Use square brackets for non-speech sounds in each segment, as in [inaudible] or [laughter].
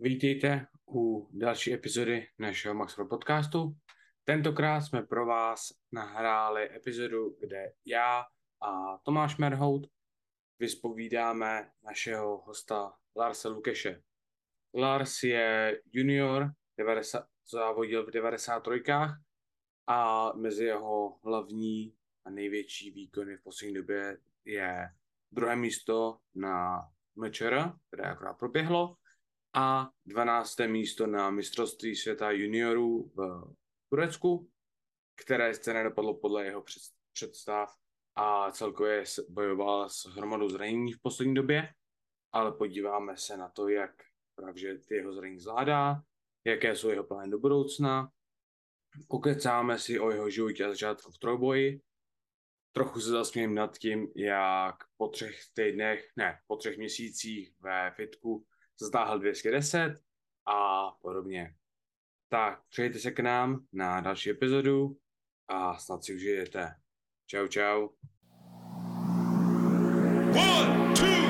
Vítejte u další epizody našeho Maxwell podcastu. Tentokrát jsme pro vás nahráli epizodu, kde já a Tomáš Merhout vyspovídáme našeho hosta Larse Lukeše. Lars je junior, 90, závodil v 93 a mezi jeho hlavní a největší výkony v poslední době je druhé místo na MČR, které akorát proběhlo, a 12. místo na mistrovství světa juniorů v Turecku, které se nedopadlo podle jeho představ a celkově bojoval s hromadou zranění v poslední době, ale podíváme se na to, jak právě ty jeho zranění zvládá, jaké jsou jeho plány do budoucna, pokecáme si o jeho životě a začátku v trojboji, trochu se zasmějím nad tím, jak po třech týdnech, ne, po třech měsících ve fitku zatáhl 210 a podobně. Tak, přejďte se k nám na další epizodu a snad si užijete. Čau, čau. One, two.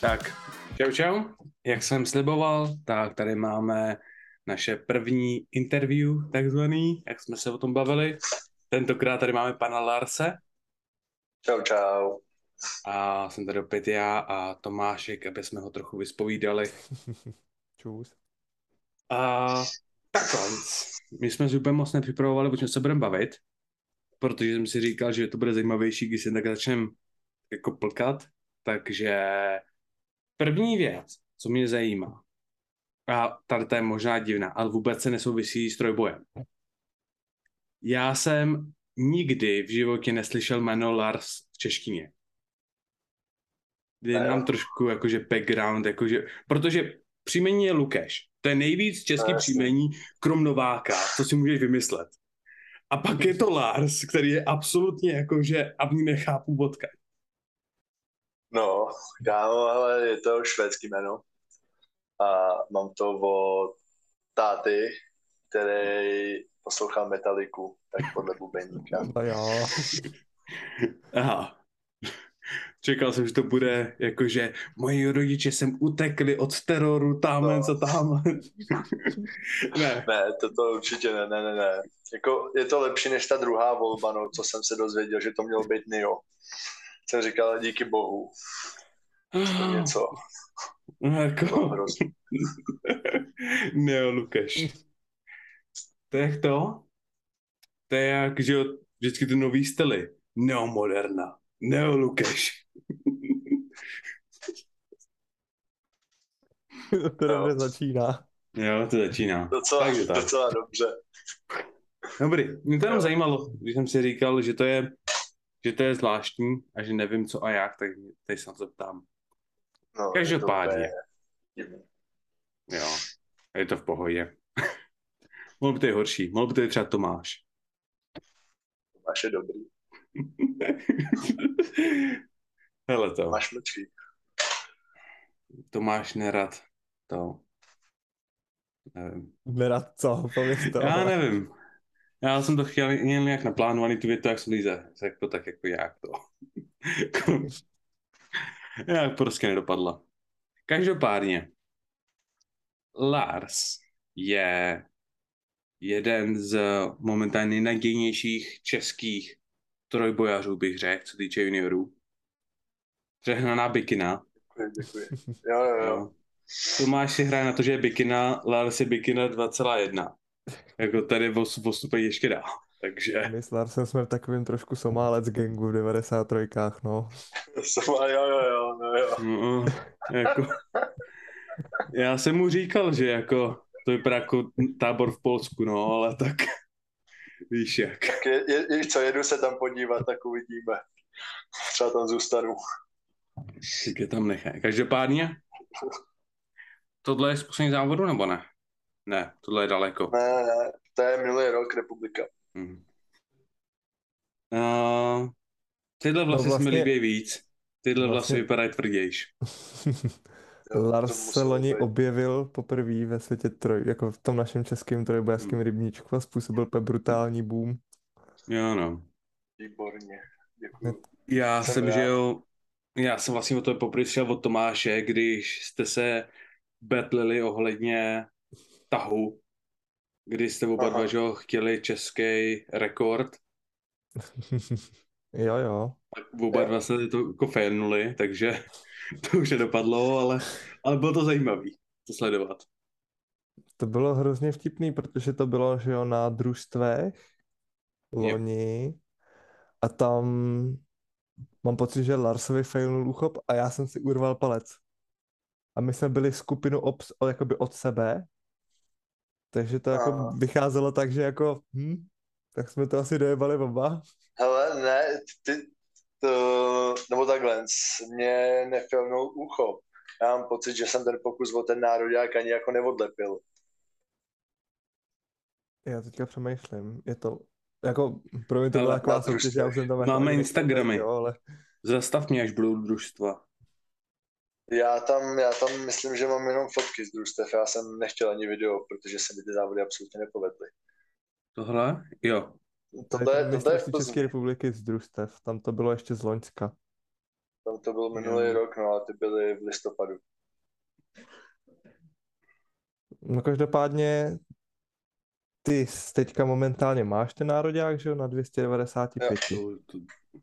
Tak, čau, čau. Jak jsem sliboval, tak tady máme naše první interview, takzvaný, jak jsme se o tom bavili. Tentokrát tady máme pana Larse. Čau, čau. A jsem tady opět já a Tomášek, aby jsme ho trochu vyspovídali. [laughs] Čus. A takhle, my jsme si úplně moc nepřipravovali, o se budeme bavit, protože jsem si říkal, že to bude zajímavější, když se tak začneme jako plkat. Takže první věc, co mě zajímá, a tady to je možná divná, ale vůbec se nesouvisí s trojbojem. Já jsem nikdy v životě neslyšel jméno Lars v češtině. Jde nám trošku jakože background, jakože, protože příjmení je Lukeš. To je nejvíc český příjmení, krom Nováka, co si můžeš vymyslet. A pak je to Lars, který je absolutně jakože, a mě nechápu vodka. No, kámo, ale je to švédský jméno a mám to od táty, který poslouchal metaliku, tak podle bubeníka. [laughs] No jo. Aha. Čekal jsem, že to bude jakože moji rodiče sem utekli od teroru, tamhle no. co tamhle. [laughs] ne. Ne, to, to určitě ne, ne, ne, ne. Jako, je to lepší než ta druhá volba, no, co jsem se dozvěděl, že to mělo být Nio. Jsem říkal, díky bohu. To něco. No, jako... [laughs] Neo Lukáš. To je jak to? To je jak, že vždycky ty nový styly. Neomoderna. Neo Lukáš. [laughs] to dobře začíná. Jo, to začíná. Docela, tak, tak. docela dobře. Dobrý, mě to jenom zajímalo, když jsem si říkal, že to je, že to je zvláštní a že nevím co a jak, tak teď se na to ptám. No, Každopádně. Jo, je to v pohodě. [laughs] Mohl by to je horší, mohl by to je třeba Tomáš. Tomáš je dobrý. [laughs] Hele to. Tomáš mlčí. Tomáš nerad to. Nevím. Nerad co? Pověz to. Já nevím. Já jsem to chtěl jen nějak naplánovaný tu větu, jak jsem líze. Řekl to tak jako jak to. [laughs] jak prostě nedopadla. Každopádně, Lars je jeden z momentálně nejnadějnějších českých trojbojařů, bych řekl, co týče juniorů. Přehnaná bikina. Děkuji, děkuji. Jo, jo, jo. Tomáš si hraje na to, že je bikina, Lars je bikina 2,1. Jako tady postupuje ještě dál. Takže... My s Larsem jsme v takovým trošku somálec gangu v 93. no. Somál, jo, jo, jo, jo, jo. No, jako... Já jsem mu říkal, že jako to vypadá jako tábor v Polsku, no, ale tak [laughs] víš jak. Tak je, je, co, jedu se tam podívat, tak uvidíme. Třeba tam zůstanu. Tak je tam nechaj. Každopádně, tohle je z poslední závodu, nebo ne? Ne, tohle je daleko. Ne, ne, to je minulý rok republika. Hmm. Uh, tyhle vlasy no vlastně... se mi líbí víc. Tyhle vlastně... vlasy vypadají tvrdější. [laughs] Lars se loni objevil poprvé ve světě troj, jako v tom našem českém trojbojařském hmm. rybníčku a způsobil pe brutální boom. Jo, no. Výborně. Děkuji. Já jsem, jsem žil, já jsem vlastně o to poprvé šel od Tomáše, když jste se betlili ohledně tahu, kdy jste oba dva že, chtěli český rekord. [laughs] jo, jo. Tak oba dva se to jako fénuli, takže [laughs] to už nedopadlo, ale, ale bylo to zajímavé to sledovat. To bylo hrozně vtipný, protože to bylo, že jo, na družstvech loni yep. a tam mám pocit, že Larsovi failnul úchop a já jsem si urval palec. A my jsme byli skupinu obs, jakoby od sebe, takže to jako a... vycházelo tak, že jako, hm, tak jsme to asi dojebali oba. Hele, ne, ty, to, nebo takhle, mě nefilnul ucho. Já mám pocit, že jsem ten pokus o ten národák ani jako neodlepil. Já teďka přemýšlím, je to, jako, pro mě to byla taková soutěž, já už jsem tam... Máme Instagramy. Jo, ale... Zastav mě, až budou družstva. Já tam, já tam myslím, že mám jenom fotky z družstev. Já jsem nechtěl ani video, protože se mi ty závody absolutně nepovedly. Tohle? Jo. To je, to je v České republiky z družstev. Tam to bylo ještě z Loňska. Tam to byl minulý jo. rok, no a ty byly v listopadu. No každopádně ty teďka momentálně máš ten národák, že jo, na 295. Jo.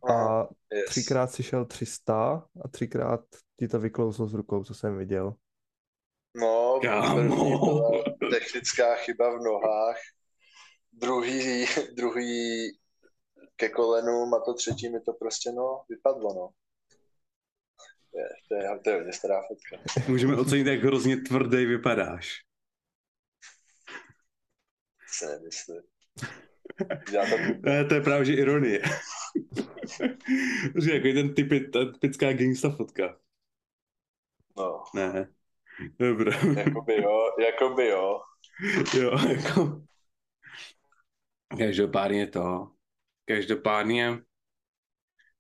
A yes. třikrát si šel 300 a třikrát ti to vyklouzlo z rukou, co jsem viděl. No, první byla technická chyba v nohách, druhý, druhý ke kolenům a to třetí mi to prostě, no, vypadlo, no. To je, to je, to je hodně stará fotka. Můžeme ocenit, jak hrozně tvrdý vypadáš. Se nemyslím. ne, to je právě že ironie. že jako ten typy, ta typická gangsta fotka. No. Ne. Dobré. Jakoby jo, jakoby jo. jo, jako... Každopádně to. Každopádně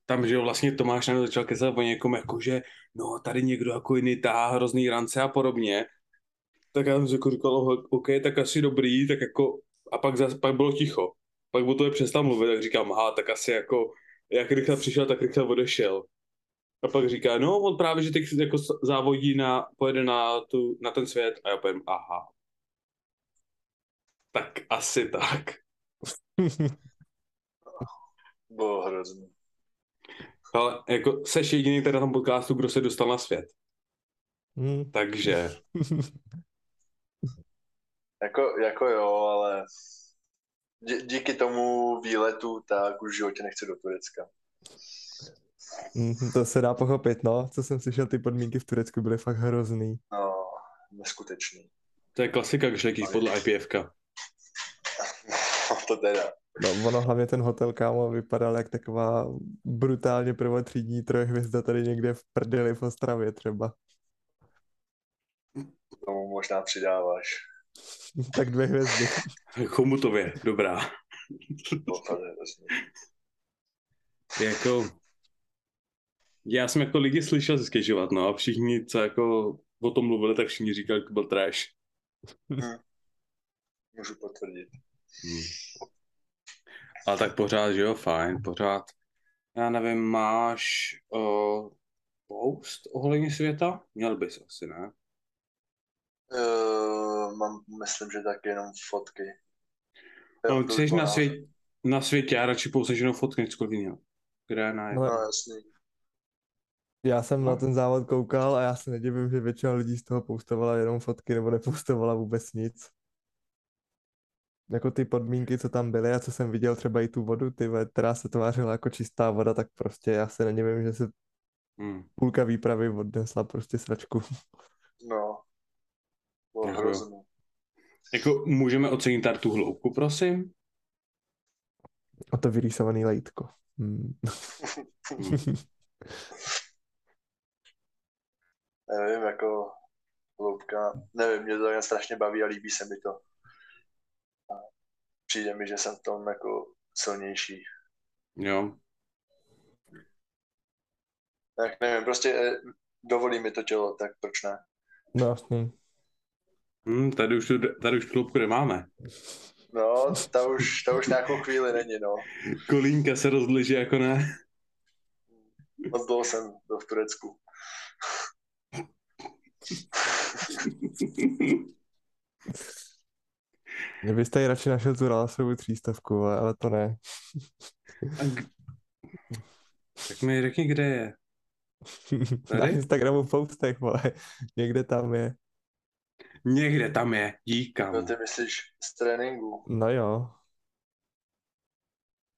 tam, že vlastně Tomáš nám začal kecat o někom, jako že no, tady někdo jako jiný táhá hrozný rance a podobně. Tak já jsem si jako říkal, OK, tak asi dobrý, tak jako, a pak, zase, pak bylo ticho. Pak o to je přestal mluvit, tak říkám, aha, tak asi jako, jak rychle přišel, tak rychle odešel. A pak říká, no, on právě, že teď jako závodí na, pojede na, tu, na ten svět. A já povím, aha. Tak asi tak. [laughs] Bylo hrozný. Ale jako seš jediný teda tam podcastu, kdo se dostal na svět. Hmm. Takže. [laughs] jako, jako jo, ale díky tomu výletu, tak už v životě nechci do Turecka. Mm, to se dá pochopit, no. Co jsem slyšel, ty podmínky v Turecku byly fakt hrozný. No, neskutečný. To je klasika, když letíš podle IPFK. [laughs] No, to teda. No, ono hlavně ten hotel, kámo, vypadal jak taková brutálně prvotřídní trojhvězda tady někde v prdeli v Ostravě třeba. Tomu možná přidáváš. [laughs] tak dvě hvězdy. [laughs] Chomutově, dobrá. No, je jako, já jsem jako lidi slyšel zkežovat, no a všichni, co jako o tom mluvili, tak všichni říkali, že to byl trash. Hmm. Můžu potvrdit. Hmm. Ale tak pořád, že jo, fajn, pořád. Já nevím, máš uh, post ohledně světa? Měl bys asi, ne? Uh, mám, myslím, že taky jenom fotky. No, jsi na, svět, na světě, já radši pouze jenom fotky, než měl. Kde na no, jasný. Já jsem no. na ten závod koukal a já se nedivím, že většina lidí z toho poustovala jenom fotky nebo nepoustovala vůbec nic. Jako ty podmínky, co tam byly a co jsem viděl třeba i tu vodu, ty, která se tvářila jako čistá voda, tak prostě já se nedivím, že se hmm. půlka výpravy odnesla prostě sračku. No, bylo jako, Jako můžeme ocenit tady tu hloubku, prosím? A to vyrýsovaný lejtko. Hmm. [laughs] hmm. nevím, jako hloubka, nevím, mě to strašně baví a líbí se mi to. A přijde mi, že jsem v tom jako silnější. Jo. Tak nevím, prostě eh, dovolí mi to tělo, tak proč ne? No jasný. Hmm, tady už tady už klubku nemáme. No, ta už, ta už nějakou chvíli není, no. Kolínka se rozliže jako ne. Moc dlouho jsem byl v Turecku. Mě byste i radši našel tu rásovou třístovku, ale to ne. K- tak mi řekni, kde je. [laughs] Na Tady? Instagramu v postech, vole. Někde tam je. Někde tam je, díkám. No, ty myslíš z tréninku? No jo.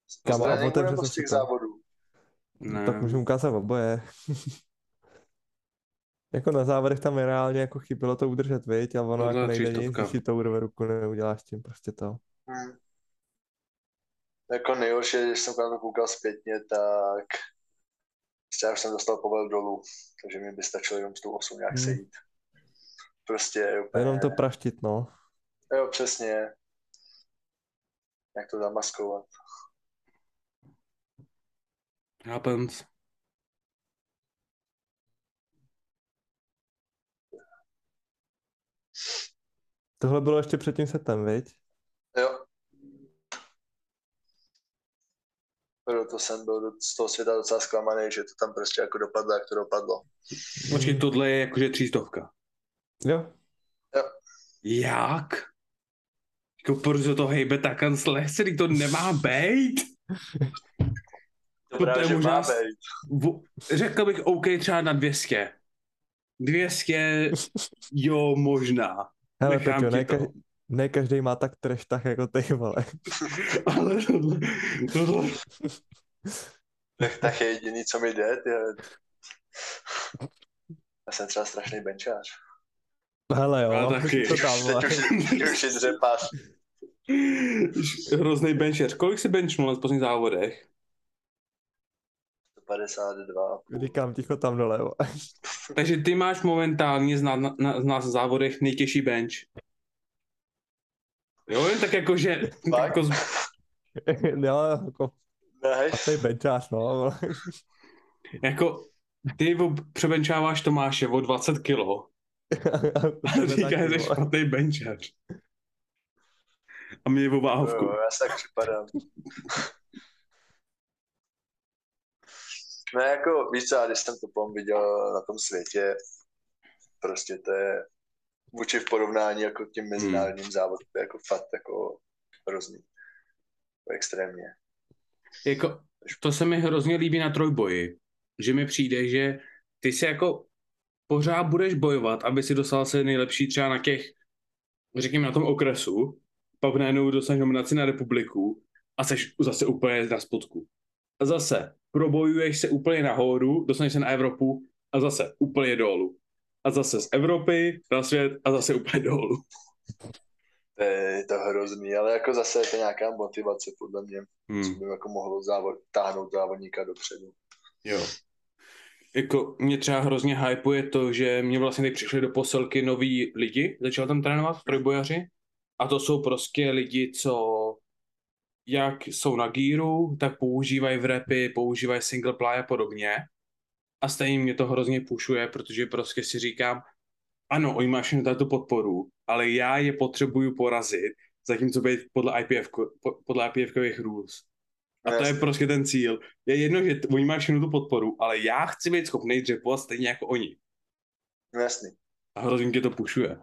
Z Kámo, a tréninku nebo z těch to. závodů? Ne. Tak můžu ukázat oboje. [laughs] jako na závodech tam je reálně jako chybělo to udržet, viď? A ono Tohle jako nejde nic, když si to urve ruku, neuděláš tím prostě to. Hmm. Jako nejhorší, je, když jsem na to koukal zpětně, tak já už jsem dostal povel dolů, takže mi by stačilo jenom s tou osou nějak Hmm. sejít. Prostě úplně... Jenom to praštit, no. Jo, přesně. Jak to zamaskovat. Happens. Tohle bylo ještě před tím setem, viď? Jo. Proto jsem byl do- z toho světa docela zklamaný, že to tam prostě jako dopadlo, jak to dopadlo. Počkej, tohle je jakože třístovka. Jo. Jak? Jako proč to hejbe tak lehce, to nemá být? To To je že možná má být. V- Řekl bych OK třeba na 200. 200, jo, možná. Hele, Nechám Peťo, ti ne, to. ne každý má tak treštach jako ty, vole. Ale tohle, tohle, Tak, tak je jediný, co mi jde, ty. Já jsem třeba strašný benčář. Hele jo, Já taky. to tam, [laughs] vole. Teď už, je dřepář. Hrozný bencher. Kolik si benchnul na posledních závodech? 52. Říkám ticho tam dole, vole. [laughs] Takže ty máš momentálně z nás, na, z nás v závodech nejtěžší bench. Jo, jen tak jako, že... Fakt? Jako, z- [laughs] jo, jako Nice. ty benčář, no. jako ty přebenčáváš Tomáše o 20 kilo. [laughs] A taky, že špatný benchař. A mě je o váhovku. Jo, já si tak připadám. No jako, víš co, já když jsem to pom viděl na tom světě, prostě to je vůči v porovnání jako k těm mezinárodním hmm. závodům, to je jako fakt jako hrozný. Jako extrémně. Jako, to se mi hrozně líbí na trojboji, že mi přijde, že ty si jako pořád budeš bojovat, aby si dostal se nejlepší třeba na těch, řekněme na tom okresu, pak najednou dostaneš nominaci na republiku a seš zase úplně na spodku. A zase probojuješ se úplně nahoru, dostaneš se na Evropu a zase úplně dolů. A zase z Evropy na svět a zase úplně dolů. [laughs] To je, to hrozný, ale jako zase je to nějaká motivace podle mě, co Hmm. by jako mohlo závod, táhnout závodníka dopředu. Jo. Jako mě třeba hrozně hypuje to, že mě vlastně teď přišli do posilky noví lidi, začal tam trénovat trojbojaři. A to jsou prostě lidi, co jak jsou na gíru, tak používají v repy, používají single play a podobně. A stejně mě to hrozně pušuje, protože prostě si říkám, ano, oni mají všechno tu podporu, ale já je potřebuju porazit, zatímco být podle IPF, po- podle IPF-kových rules. A to je prostě ten cíl. Je jedno, že oni mají všechnu tu podporu, ale já chci být schopný dřepovat stejně jako oni. No jasný. A hrozně mě to pušuje.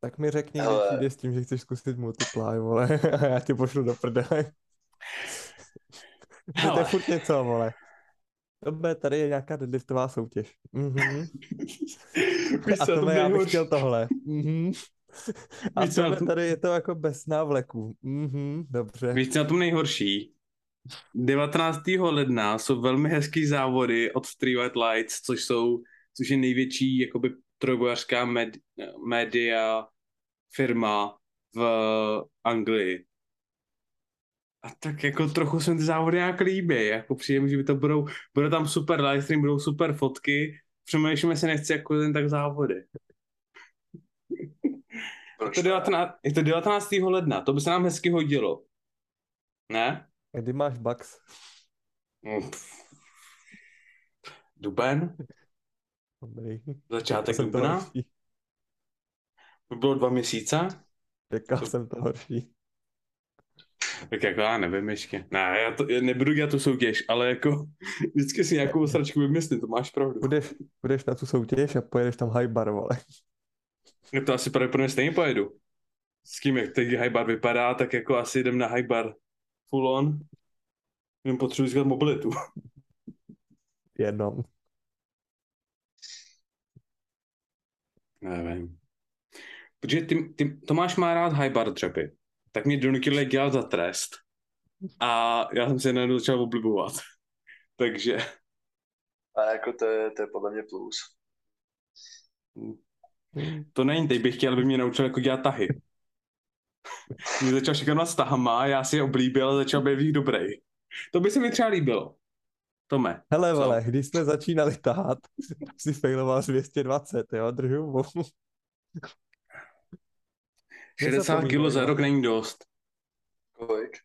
Tak mi řekni, přijde s tím, že chceš zkusit multiply, vole, [laughs] a já tě pošlu do prdele. [laughs] To je furt něco, vole. Dobře, tady je nějaká deadliftová soutěž. Mhm. [laughs] Víš, A co, to to já bych chtěl tohle. Mhm. A tohle tady je to jako bez návleků. Mhm, dobře. víš, co na tom nejhorší? 19. ledna jsou velmi hezký závody od White Lights, což jsou, což je největší jakoby trojbojařská med, média firma v Anglii. A tak jako trochu se mi ty závody nějak líbí, jako přijde mi, že by to budou, bude tam super livestream, budou super fotky, přemýšlíme se nechci jako jen tak závody. Je Proč to, ne? 19, je to 19. ledna, to by se nám hezky hodilo. Ne? A kdy máš Bucks? Mm. Duben? Dobrý. Začátek To to dubna? To bylo dva měsíce? Čekal jsem to horší. Tak jako já nevím ještě. Ne, já, to, já nebudu dělat tu soutěž, ale jako [laughs] vždycky si nějakou sračku vymyslím, to máš pravdu. Budeš, budeš na tu soutěž a pojedeš tam high bar, vole. No to asi pravděpodobně stejně pojedu. S kým, jak teď high bar vypadá, tak jako asi jdem na high bar full on. Jen potřebuji získat mobilitu. [laughs] Jenom. Nevím. Protože ty, ty, Tomáš má rád high bar třepy. Tak mě donutili dělat za trest. A já jsem se najednou začal oblibovat. [laughs] Takže... A jako to je, to je podle mě plus. To není, teď bych chtěl, aby mě naučil jako dělat tahy. [laughs] Mě začal šikanovat s tahama, já si je oblíbil a začal být dobrý. To by se mi třeba líbilo. Tome. Hele, co? vole, když jsme začínali tahat, tak si failoval z 220, jo, držu mu. 60 kg za rok není dost. Kolik?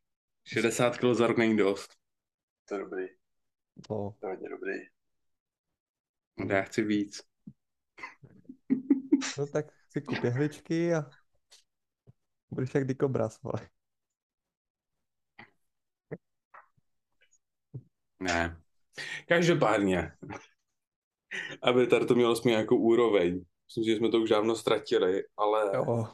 60 kg za rok není dost. To je dobrý. No, To je hodně dobrý. Já chci víc. no tak si kup jehličky a budeš jak dikobraz, vole. Ne. Každopádně, aby tady to mělo jsme nějakou úroveň. Myslím, že jsme to už dávno ztratili, ale Jo.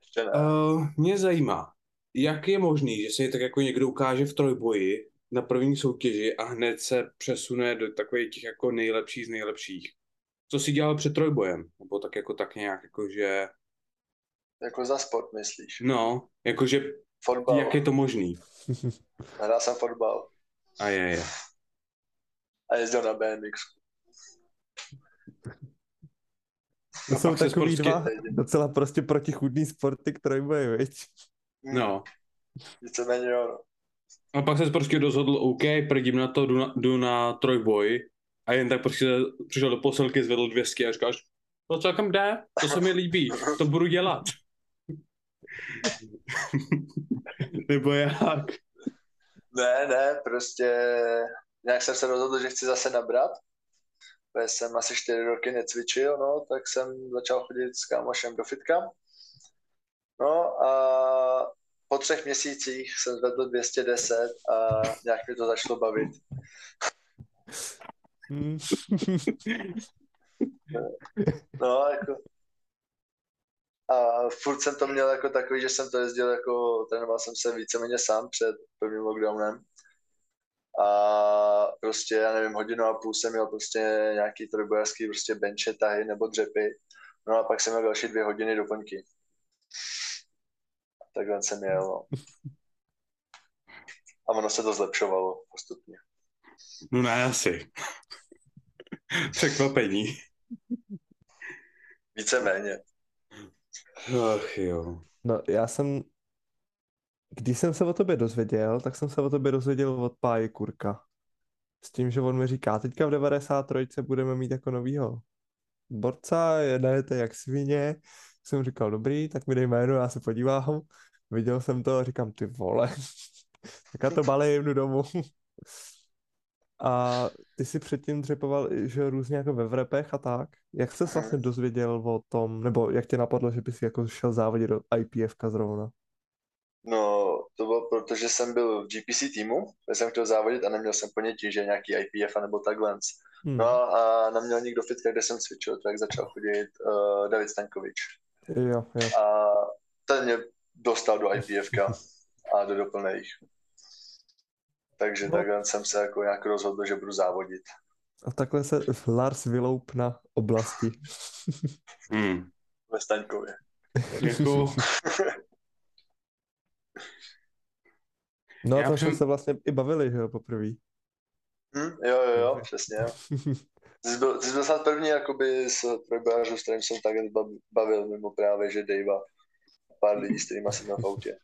Ještě ne. uh, mě zajímá, jak je možný, že se tak jako někdo ukáže v trojboji na první soutěži a hned se přesune do takových těch jako nejlepších z nejlepších. Co si dělal před trojbojem? Nebo tak jako tak nějak, jakože, Jako za sport myslíš? no, jakože, Fotbal. jak je to možný? [laughs] Hrál jsem fotbal. A je, je. A jezdil na BMX. To A jsou takový prostě- dva docela prostě protichudný sporty k trojboji, viď? No. Víceméně jo. no. A pak se prostě rozhodl, OK, prdím na to, jdu na, jdu na trojboj a jen tak prostě přišel do posilky, zvedl 200 a říkáš, to celkem jde, to se mi líbí, to budu dělat. [laughs] Nebo jak? Ne, ne, prostě nějak jsem se rozhodl, že chci zase nabrat. Protože jsem asi čtyři roky necvičil, no, tak jsem začal chodit s kámošem do fitka. No a po třech měsících jsem zvedl 210 a nějak mi to začalo bavit. Hmm. No, jako... A furt jsem to měl jako takový, že jsem to jezdil jako, trénoval jsem se víceméně sám před prvním lockdownem. A prostě, já nevím, hodinu a půl jsem měl prostě nějaký trojbojařský prostě benče, tahy nebo dřepy. No a pak jsem měl další dvě hodiny doplňky. Takhle jsem jel, no. A ono se to zlepšovalo postupně. No ne, asi. Překvapení. Víceméně. Ach jo. No, já jsem, když jsem se o tobě dozvěděl, tak jsem se o tobě dozvěděl od Páje Kurka. S tím, že on mi říká, teďka v 93. budeme mít jako novýho borca, jedete jak svině. Jsem říkal, dobrý, tak mi dej jméno, já se podívám. Viděl jsem to a říkám, ty vole, [laughs] tak já to balím, jdu domů. A ty si předtím dřepoval, že různě jako ve vrepech a tak. Jak jsi vlastně dozvěděl o tom, nebo jak tě napadlo, že bys jako šel závodit do IPFka zrovna? No, to bylo proto, že jsem byl v GPC týmu, kde jsem chtěl závodit a neměl jsem ponětí, že nějaký IPF nebo takhle. Hmm. No a neměl nikdo fitka, kde jsem cvičil, tak začal chodit uh, David Stankovič. Jo, jo. A ten mě dostal do IPFka a do doplných. Takže No. takhle jsem se jako nějak rozhodl, že budu závodit. A takhle se Lars vyloup na oblasti. [laughs] Hmm. Ve Staňkově. No a tam jsme se vlastně i bavili, že jo, poprvé. Hm? Jo, jo, jo, [laughs] přesně. Ty jsi byl, ty jsi byl snad první jakoby z trojbojářů, s kterým jsem takhle bav- bavil, mimo právě, že Davea. Pár lidí, s kterými jsem v [laughs] autě.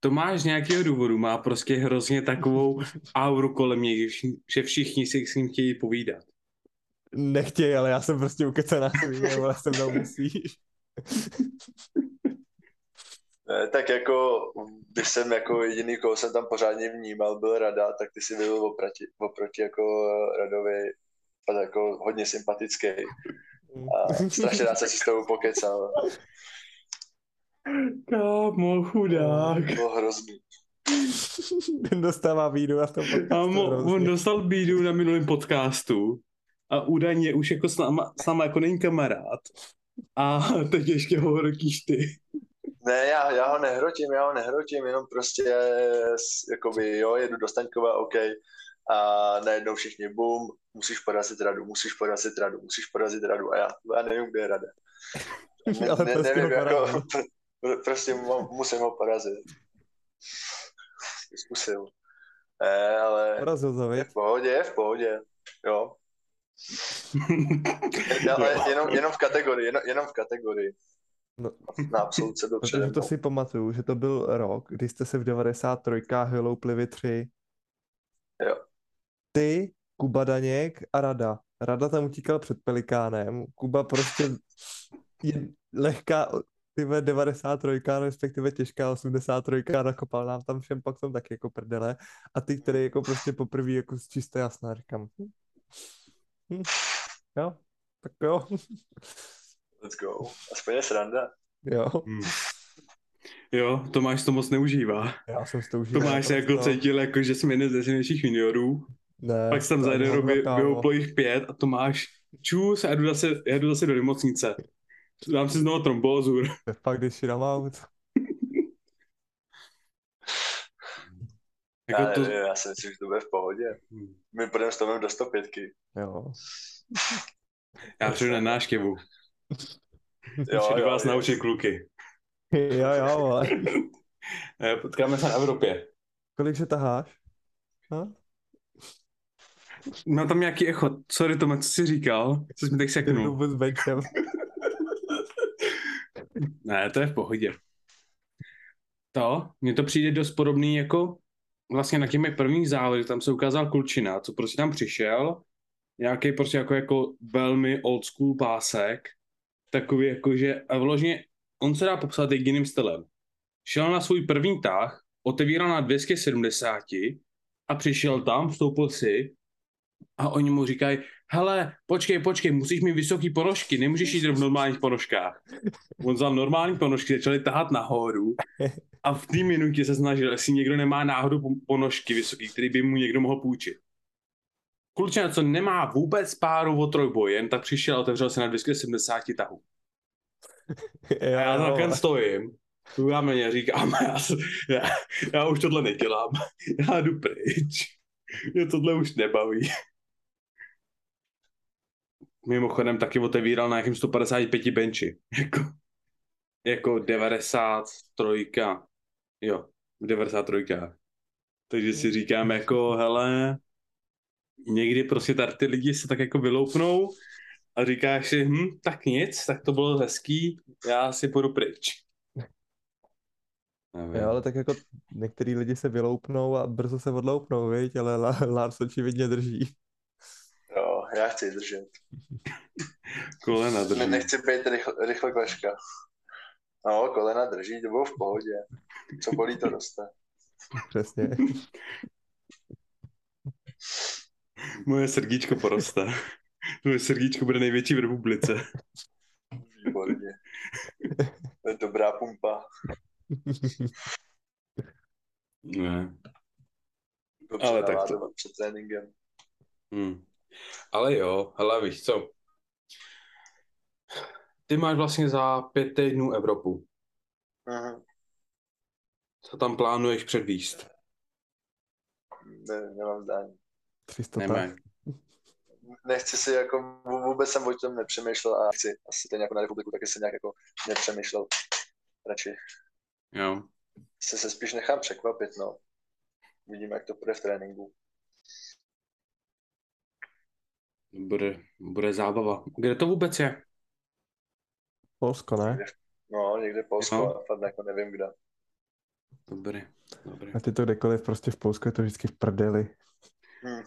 Tomáš z nějakého důvodu má prostě hrozně takovou auru kolem něj, že všichni si s ním chtějí povídat. Nechtěj, ale já jsem prostě ukecená ale jsem tam musíš. [laughs] Ne, tak jako, když jsem jako jediný, koho jsem tam pořádně vnímal, byl Rada, tak ty si byl oproti, oproti jako Radovi fakt jako hodně sympatický. A [laughs] strašně rád se si s tebou pokecal. Kámo, chudák. To bylo hrozný. [laughs] Ten dostává bídu a v tom podcastu Kámo, on dostal bídu na minulém podcastu a údajně už jako s náma, s náma jako není kamarád. A [laughs] teď ještě ho hrotíš ty. Ne, já, já ho nehrotím, já ho nehrotím, jenom prostě jakoby, jo, jedu do Staňkova, OK, a najednou všichni bum, musíš porazit radu, musíš porazit radu, musíš porazit radu a já, já nevím, kde je rada. [laughs] Ne, Ale ne, prostě nevím, jako, prostě mu- musím ho porazit. Zkusil. Ne, ale Porazil to, je v pohodě, je v pohodě, jo. [laughs] Ale jenom, jenom v kategorii, jenom, jenom v kategorii. No. Na absolutce [laughs] byl Protože to si pamatuju, že to byl rok, kdy jste se v 93. vyloupli vy tři. Jo. Ty, Kuba Daněk a Rada. Rada tam utíkal před Pelikánem. Kuba prostě je lehká, ty vole, 93, respektive těžká 83, nakopal nám tam všem, pak jsem taky jako prdele. A ty, který jako prostě poprvé jako z čisté jasná, říkám. Hm. Hm. Jo, tak jo. Let's go. Aspoň je sranda. Jo, Hmm. Jo, Tomáš to moc neužívá. já jsem si to užíval. Tomáš se jako naprosto. cítil, jako, že jsme jeden z nejsilnějších juniorů. Ne, Pak jsem to za jeden rok hovno, vy- kámo. vyhoupl jich pět a Tomáš čus a jdu zase, já jdu zase do nemocnice. Dám si znovu trombózu. To je fakt, když si out. Já, Jako to... nevím, já si myslím, že to bude v pohodě. Hmm. My půjdeme s Tomem do 105. Jo. Já přijdu na náštěvu. Jo, jo, vás jo. naučit kluky. jo, jo, vole. Eh, Potkáme se na Evropě. Kolik že taháš? Ha? Mám tam nějaký echo. Sorry Tome, co jsi říkal? Co jsi mi tak seknul? vůbec. Ne, to je v pohodě. To, mně to přijde dost podobný jako vlastně na těmi prvních závodech, tam se ukázal Kulčina, co prostě tam přišel, nějaký prostě jako, jako velmi old school pásek, takový jako, že a vložně, on se dá popsat jediným stylem. Šel na svůj první tah, otevíral na 270 a přišel tam, vstoupil si a oni mu říkají, hele, počkej, počkej, musíš mít vysoký ponožky, nemůžeš jít v normálních ponožkách. On vzal normální ponožky, začali tahat nahoru a v té minutě se snažil, jestli někdo nemá náhodou po- ponožky vysoký, který by mu někdo mohl půjčit. Klučina, co nemá vůbec páru o trojboj, jen tak přišel a otevřel se na 270 tahu. [laughs] Jo, A já vole. stojím, [laughs] já mě říkám, já, já, já, už tohle nedělám, [laughs] já jdu pryč, mě tohle už nebaví. Mimochodem taky otevíral na nějakým 155 benchi, [laughs] jako, jako 93, jo, v 93. Takže si říkám jako, hele, někdy prostě tady ty lidi se tak jako vyloupnou a říkáš si, hm, tak nic, tak to bylo hezký, já si půjdu pryč. Nevím. Jo, ale tak jako některý lidi se vyloupnou a brzo se odloupnou, viď? Ale La- Lars očividně drží. Já chci držet. Kolena Ne, drží. nechci být rychle, rychle kleška. No, kolena drží, to bylo v pohodě. Co bolí, to roste. Přesně. Moje srdíčko poroste. Moje srdíčko bude největší v republice. Výborně. To je dobrá pumpa. Ne. Dobře Ale tak to- před tréninkem. Hmm. Ale jo, hele víš co. Ty máš vlastně za pět týdnů Evropu. Mhm. Co tam plánuješ předvíst? Ne, nemám zdání. 300 Nemáš. tak. Nechci si jako, vů- vůbec jsem o tom nepřemýšlel a chci asi ten jako na republiku taky jsem nějak jako nepřemýšlel. Radši Jo. se, se spíš nechám překvapit, no. Vidíme, jak to půjde v tréninku. Bude, bude zábava. Kde to vůbec je? Polsko, ne? No, někde Polsko, No. no. fakt jako nevím kde. Dobrý, dobrý. A ty to kdekoliv, prostě v Polsku je to vždycky v prdeli. [laughs] Hm.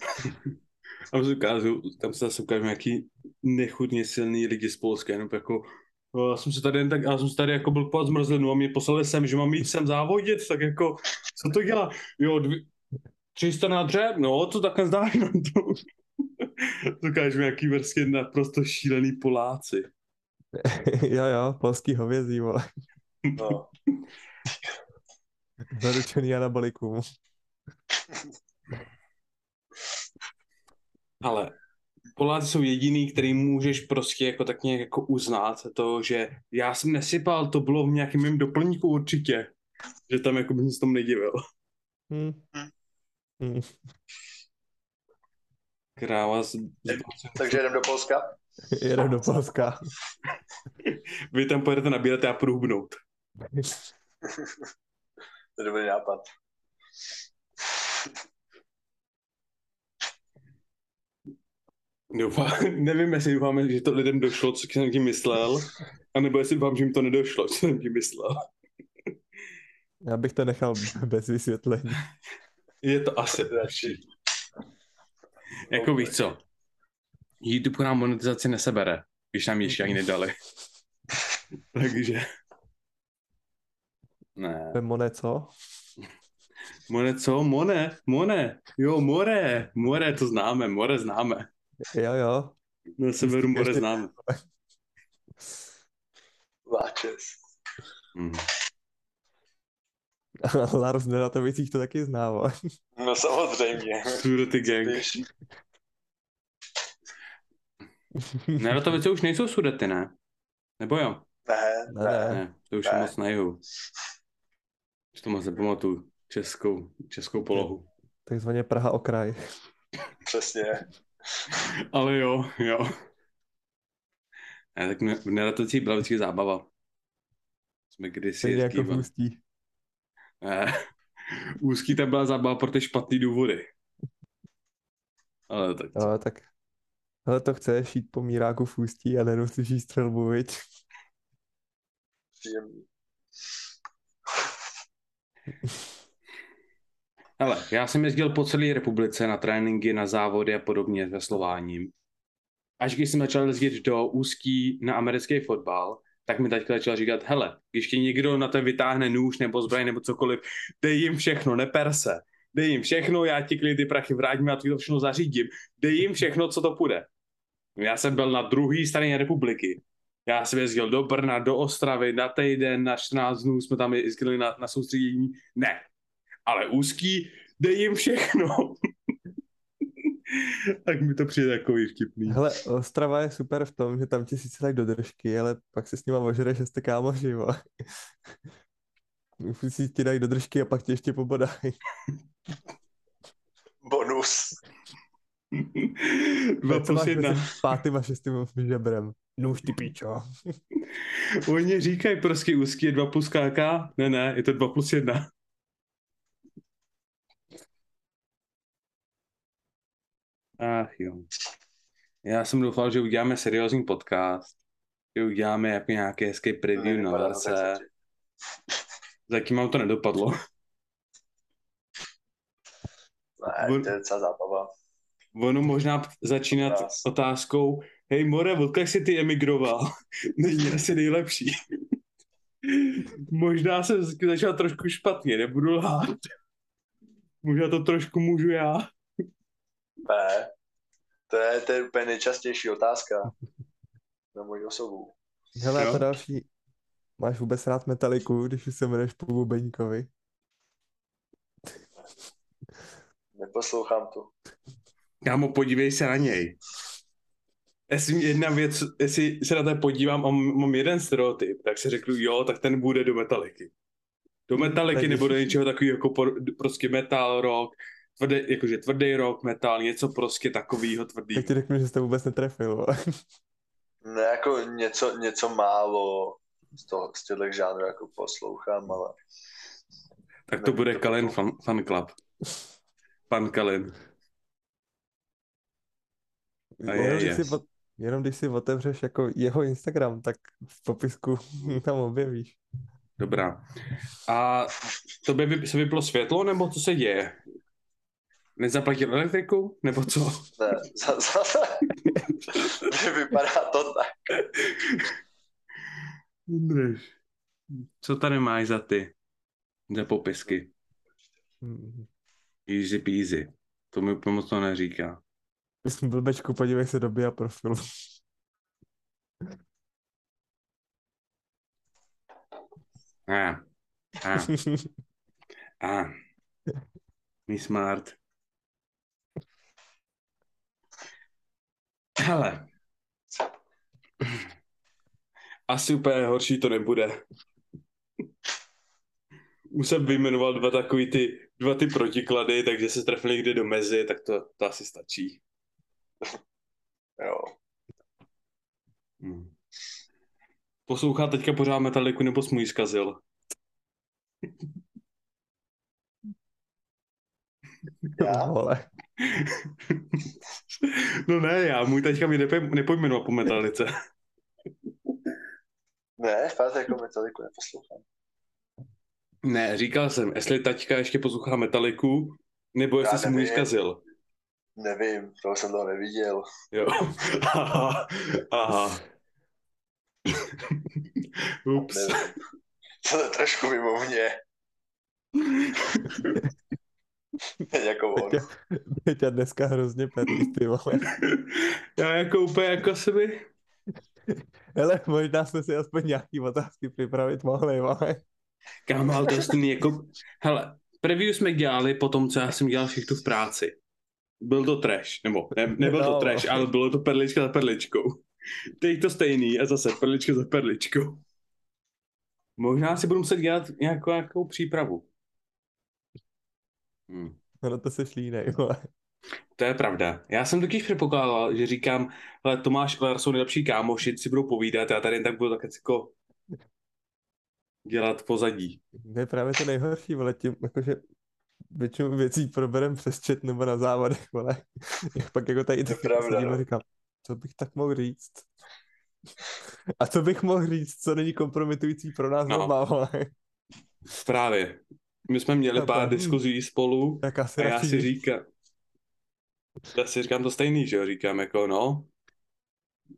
Tam se ukážu, tam se zase ukážu nějaký nechutně silný lidi z Polska, jenom jako "O, já jsem se tady jen tak, já jsem se tady jako byl po zmrzlinu a mě poslali sem, že mám jít sem závodit, tak jako, co to dělá? Jo, dvě, 300 na dřeb, no, co takhle zdáš [laughs] na to? [laughs] Dokážu nějaký prostě naprosto šílený Poláci. [laughs] jo, jo, polský hovězí, vole. No. [laughs] Zaručený anabolikum. Ale Poláci jsou jediný, který můžeš prostě jako tak nějak jako uznat to, že já jsem nesypal, to bylo v nějakém mém doplňku určitě. Že tam jako bych se tomu nedivil. Hm. Hm. Kráva z... Takže jdem do Polska. Jedem do Polska. [laughs] Vy tam pojedete nabírat a průbnout. [laughs] to je dobrý nápad. Doufám, [laughs] nevím, jestli doufám, že to lidem došlo, co jsem tím myslel, anebo jestli doufám, že jim to nedošlo, co jsem tím myslel. Já bych to nechal bez vysvětlení. Je to asi lepší. [laughs] Jako víš co, YouTube nám monetizaci nesebere, když nám ještě ani nedali. [laughs] Takže... Ne. Mone co? Mone co? Mone, Mone. Jo, More. More to známe, More známe. Jo, jo. Na severu More známe. [laughs] Váčes. [laughs] Lars Nenatovicích to taky zná, vole. [laughs] No samozřejmě. Sudety gang. Spíš. [laughs] Neratovice už nejsou sudety, ne? Nebo jo? Ne, Ne, ne. ne. To už Ne. je moc na jihu. Už to moc nepamatuju. Českou, českou polohu. Takzvaně Praha okraj. Přesně. Ale jo, jo. Ne, tak v Neratovicích byla vždycky zábava. Jsme kdysi Stejně jako v jezdívali. Ne. [laughs] Úzký tam byla zábava pro ty špatný důvody. Ale tak Jo, tak ale to chceš jít po míráku v Ústí a nenosíš jí střelbu, viď? Příjemný. [laughs] Hele, já jsem jezdil po celé republice na tréninky, na závody a podobně ve slováním. Až když jsem začal jezdit do Ústí na americký fotbal, tak mi taťka začal říkat, hele, když ti někdo na to vytáhne nůž nebo zbraň nebo cokoliv, dej jim všechno, neper se. Dej jim všechno, já ti klidně ty prachy vrátím, já to všechno zařídím. Dej jim všechno, co to půjde. Já jsem byl na druhé straně republiky. Já jsem jezdil do Brna, do Ostravy, na týden, na 14 dnů jsme tam jezdili na, na soustředění. Ne, ale úzký, dej jim všechno. [laughs] tak mi to přijde takový vtipný. Hele, Ostrava je super v tom, že tam ti sice tak do držky, ale pak se s nima ožereš, že jste kámoši. [laughs] Už si ti dají do držky a pak tě ještě pobodají. [laughs] Bonus. Dva plus jedna. pátým a šestým žebrem? Nůž ty píčo. Oni říkají prostě úzký je 2 plus KK. Ne, ne, je to 2 plus 1. Ach jo. Já jsem doufal, že uděláme seriózní podcast, že uděláme jako nějaké hezké preview na to Larse. tak zatím. Vám to nedopadlo. Ne, to je docela zábava. Ono možná začínat Krás. otázkou, hej More, odkud jsi ty emigroval? [laughs] Není asi nejlepší. možná jsem začal trošku špatně, nebudu lhát. Možná to trošku můžu já. Ne. To je, to je úplně nejčastější otázka na moji osobu. Hele, Jo. to další. Máš vůbec rád metaliku, když už se jmenuješ po Bubeníkovi? Neposlouchám to. Kámo, podívej se na něj. Jestli jedna věc, jestli se na to podívám a mám jeden stereotyp, tak si řeknu, jo, tak ten bude do metaliky. Do metaliky nebo do něčeho takového jako prostě metal rock, tvrdý, jakože tvrdý rock, metal, něco prostě takového tvrdý. Tak ti řeknu, že jste vůbec netrefil. Ne, jako něco, něco málo z, toho, z těchto žánrů jako poslouchám, ale Tak to bude to Kalin potom. fan, fan club. Pan Kalin. A je, Jenom, když je. si, jenom když si otevřeš jako jeho Instagram, tak v popisku [laughs] tam objevíš. Dobrá. A to by se vyplo světlo, nebo co se děje? Nezaplatil elektriku, nebo co? ne, za, za, [laughs] vypadá to tak. Co tady máš za ty? Za popisky. Easy peasy. To mi úplně moc to neříká. Blbečku, podívej se do a profilu. A. A. A. Mi smart. Hele. Asi úplně horší to nebude. Musím vyjmenovat dva takový ty, dva ty protiklady, takže se trefili někde do mezi, tak to, to asi stačí. Jo. Hmm. Poslouchá teďka pořád Metaliku nebo smůj zkazil? Já? Vole. No ne, já můj teďka mi nepoj, nepojmenovat po metalice. Ne, fakt jako metaliku neposlouchám. Ne, říkal jsem, jestli taťka ještě poslouchá metaliku, nebo jestli si můj nevím. zkazil. Nevím, toho jsem to neviděl. Jo. Aha. Aha. Ups. To je trošku mimo mě. [laughs] jako on. Peťa, Peťa dneska hrozně perlí, ty vole. Já jako úplně jako sebe. Hele, možná jsme si aspoň nějaký otázky připravit mohli, vole. Kámo, ale to je stejný jako... Hele, preview jsme dělali po tom, co já jsem dělal všechno v práci. Byl to trash, nebo ne, nebyl to trash, ale bylo to perlička za perličkou. Teď to stejný a zase perlička za perličkou. Možná si budu muset dělat nějakou, nějakou přípravu. Hmm. No to se šlínej, vole. To je pravda. Já jsem totiž předpokládal, že říkám, ale Tomáš a Lars jsou nejlepší kámoši, si budou povídat, já tady jen tak budu tak jako dělat pozadí. To je právě to nejhorší, vole, tím, jakože většinu věcí proberem přes chat nebo na závodech, vole. [laughs] Jak pak jako tady To pravda, no. říkám, co bych tak mohl říct? [laughs] A co bych mohl říct, co není kompromitující pro nás No. no. vole. Právě. My jsme měli pár tak. diskuzí spolu Tak asi a já si říkám, já si říkám to stejný, že jo, říkám jako no,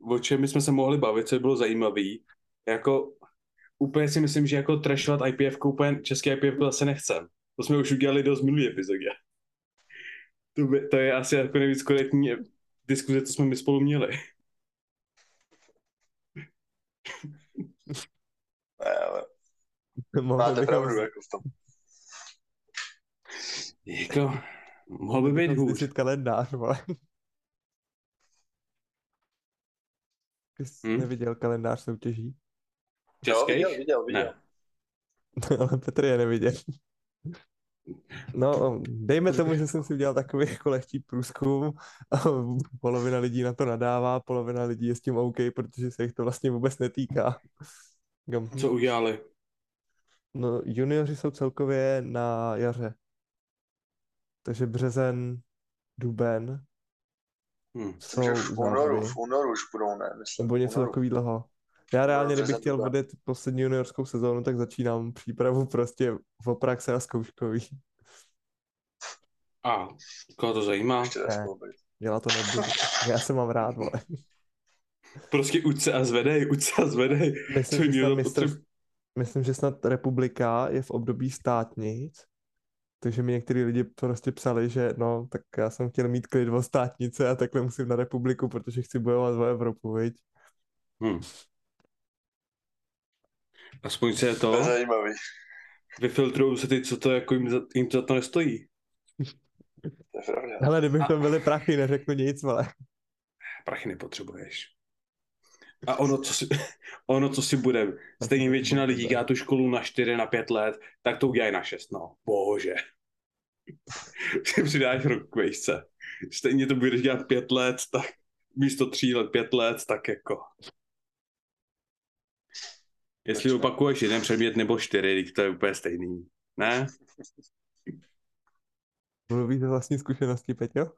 o čem my jsme se mohli bavit, co by bylo zajímavý, jako úplně si myslím, že jako trashovat IPF, úplně český IPF zase nechcem. To jsme už udělali dost minulý epizodě. To, by, to je asi jako nejvíc korektní diskuze, co jsme my spolu měli. [laughs] Ne, ale Mohli máte pravdu jako v tom. Jako, mohl by být hůř. kalendář, vole. Ty jsi Hm? neviděl kalendář soutěží? Jo, Českých? viděl, viděl, viděl. Ne. [laughs] Ale Petr je neviděl. No, dejme tomu, že jsem si udělal takový jako lehčí průzkum a [laughs] polovina lidí na to nadává, polovina lidí je s tím OK, protože se jich to vlastně vůbec netýká. Co udělali? No, junioři jsou celkově na jaře. Takže březen, duben Hm. jsou Takže v únoru, v únoru už budou, ne? Myslím, nebo něco takového. Já reálně, kdybych chtěl odjet poslední juniorskou sezónu, tak začínám přípravu prostě v praxe a zkouškový. A, koho to zajímá? Ne. Já to nebudu. [laughs] Já se mám rád, vole. Prostě uď se a zvedej, uď se a zvedej. Myslím, To že snad, mistr, potřeb- myslím, že snad republika je v období státnic, takže mi některý lidi prostě psali, že no, tak já jsem chtěl mít klid o státnice a takhle musím na republiku, protože chci bojovat o Evropu, viď? Hm. Aspoň se To je to, zajímavý. vyfiltrují se ty, co to jako jim za, jim to za to nestojí. To je pravda. Hele, kdybych A- tam byli prachy, neřeknu nic, vole. Prachy nepotřebuješ. A ono, co si, [laughs] ono, co si budem, stejně většina lidí dělá tu školu na 4, na 5 let, tak to udělají na 6, no. Bože. [laughs] Si přidáš rok k vejšce. Stejně to budeš dělat 5 let, tak místo 3 let, 5 let, tak jako. Jestli opakuješ jeden předmět nebo čtyři, tak to je úplně stejný. Ne? Mluvíš ze vlastní zkušenosti, Peťo?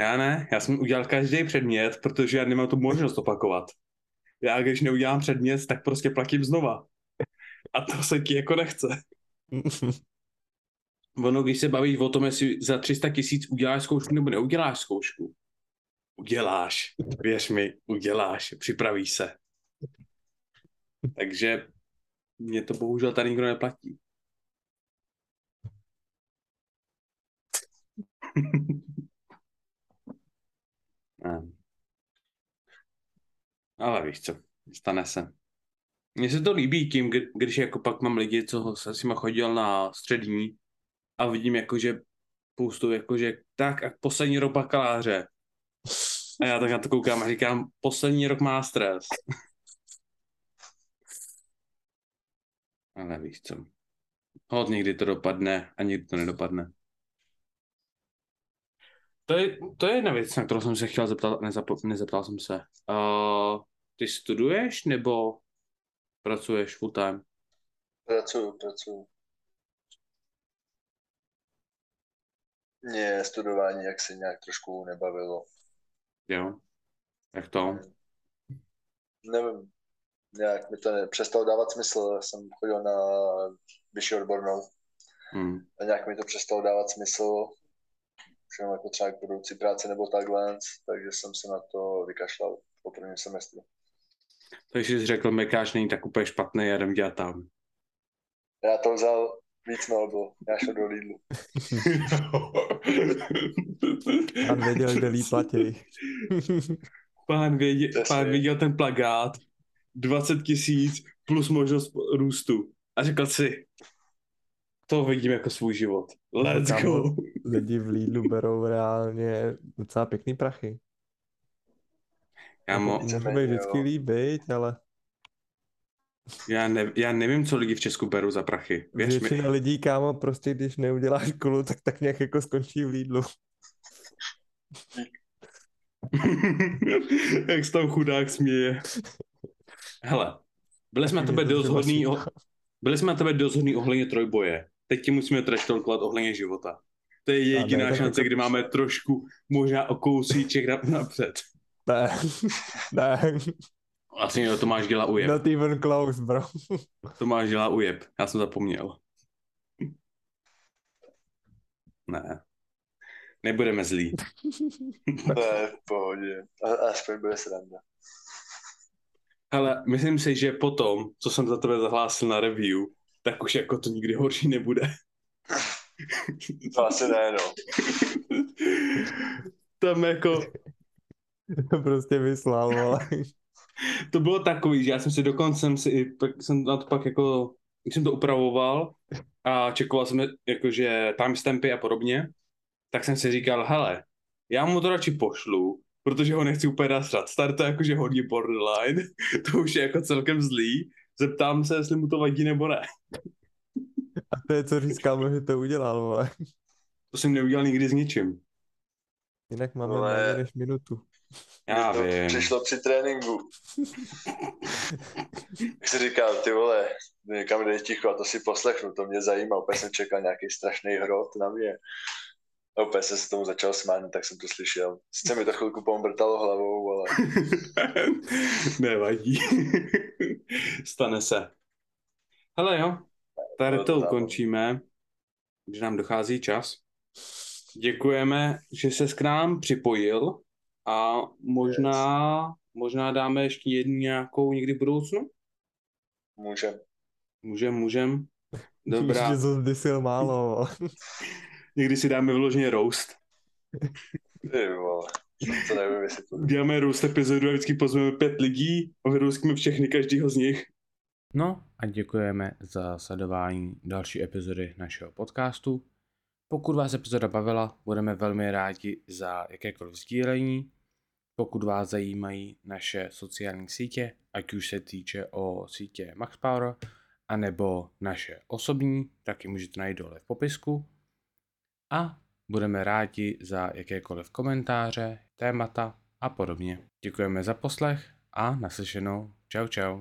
Já ne, já jsem udělal každý předmět, protože já nemám tu možnost opakovat. Já když neudělám předmět, tak prostě platím znova. A to se ti jako nechce. [laughs] Ono, když se bavíš o tom, jestli za 300 tisíc uděláš zkoušku nebo neuděláš zkoušku. Uděláš. Věř mi, uděláš. Připravíš se. Takže mě to bohužel tady nikdo neplatí. [laughs] Ne. Ale víš co, stane se. Mně se to líbí tím, kdy- když jako pak mám lidi, co s nima chodil na střední a vidím jakože spoustu jakože tak a poslední rok bakaláře. A já tak na to koukám a říkám, poslední rok má stres. Ale víš co. Hod někdy to dopadne a někdy to nedopadne. To je, to je jedna věc, na kterou jsem se chtěl zeptat, nezapo, nezeptal jsem se. Uh, ty studuješ nebo pracuješ full time? Pracuju, pracuju. Mě studování jak se nějak trošku nebavilo. Jo. Jak to? Nevím, nějak mi to ne, přestalo dávat smysl. Já jsem chodil na vyšší odbornou Hmm. a nějak mi to přestalo dávat smysl. Všechno jako třeba k budoucí práce nebo takhle, takže jsem se na to vykašlal po prvním semestru. Takže jsi řekl, Mekáč není tak úplně špatný, já jdem dělat tam. Já to vzal víc bylo. Já šel do Lidlu. [laughs] Pán věděl, kde líp platí. [laughs] pán, věděl, Přesně. pán viděl ten plagát, 20 tisíc plus možnost růstu. A řekl si, to vidím jako svůj život. Let's Kámo, go. Lidi v Lidlu berou reálně docela pěkný prachy. Kámo, Může víceméně, být vždycky viď, ale já, ne, já nevím, co lidi v Česku berou za prachy. Věř mi. většina lidí, kámo, prostě když neudělá školu, tak tak nějak jako skončí v Lidlu. [laughs] Jak se tam chudák směje. Hele, byli jsme na tebe dost hodný, o, byli jsme na tebe dost hodný ohledně trojboje. Teď ti musíme traštolkovat ohledně života. To je ne, jediná tak šance, jako- kdy máme trošku možná o kousíček na- napřed. Ne, [laughs] ne, Vlastně jo, Tomáš dělá ujeb. not even close, bro. [laughs] Tomáš dělá ujeb. Já jsem zapomněl. Ne. Nebudeme zlí. [laughs] To je v pohodě. A, aspoň bude sranda. Ale myslím si, že potom, co jsem za tebe zahlásil na review, tak už jako to nikdy horší nebude. To asi ne, no. Tam jako, To [laughs] prostě vyslal, ale to bylo takový, že já jsem si dokonce jsem si, pak jsem na to pak jako, když jsem to upravoval a čekoval jsem jakože timestampy a podobně, tak jsem si říkal, hele, já mu to radši pošlu, protože ho nechci úplně nasrat. Start to jakože hodně borderline, [laughs] to už je jako celkem zlý. Zeptám se, jestli mu to vadí nebo ne. a to je co kámo, že to udělal, vole. To jsem neudělal nikdy s ničím. Jinak máme méně než minutu. Já to vím. Přišlo při tréninku. Jak jsi říkal, ty vole, někam jde ticho a to si poslechnu, to mě zajímá, úplně jsem čekal nějaký strašný hrot na mě. A úplně jsem se tomu začal smát, tak jsem to slyšel. Sice mi to chvilku pombrtalo hlavou, ale [laughs] Nevadí. [laughs] Stane se. Hele jo, tady to ukončíme, že nám dochází čas. Děkujeme, že se k nám připojil a možná, možná dáme ještě jednu nějakou někdy v budoucnu? můžem. Můžem, můžem. Dobrá, Že to zdysil málo, [laughs] někdy si dáme vyloženě roast. Ty vole, to nevím, jestli to... Děláme roast epizodu a vždycky pozveme pět lidí a vyroustíme všechny každýho z nich. No a děkujeme za sledování další epizody našeho podcastu. Pokud vás epizoda bavila, budeme velmi rádi za jakékoliv sdílení. Pokud vás zajímají naše sociální sítě, ať už se týče o sítě MaxPower, anebo naše osobní, tak ji můžete najít dole v popisku. A budeme rádi za jakékoliv komentáře, témata a podobně. Děkujeme za poslech a naslyšenou. Čau čau.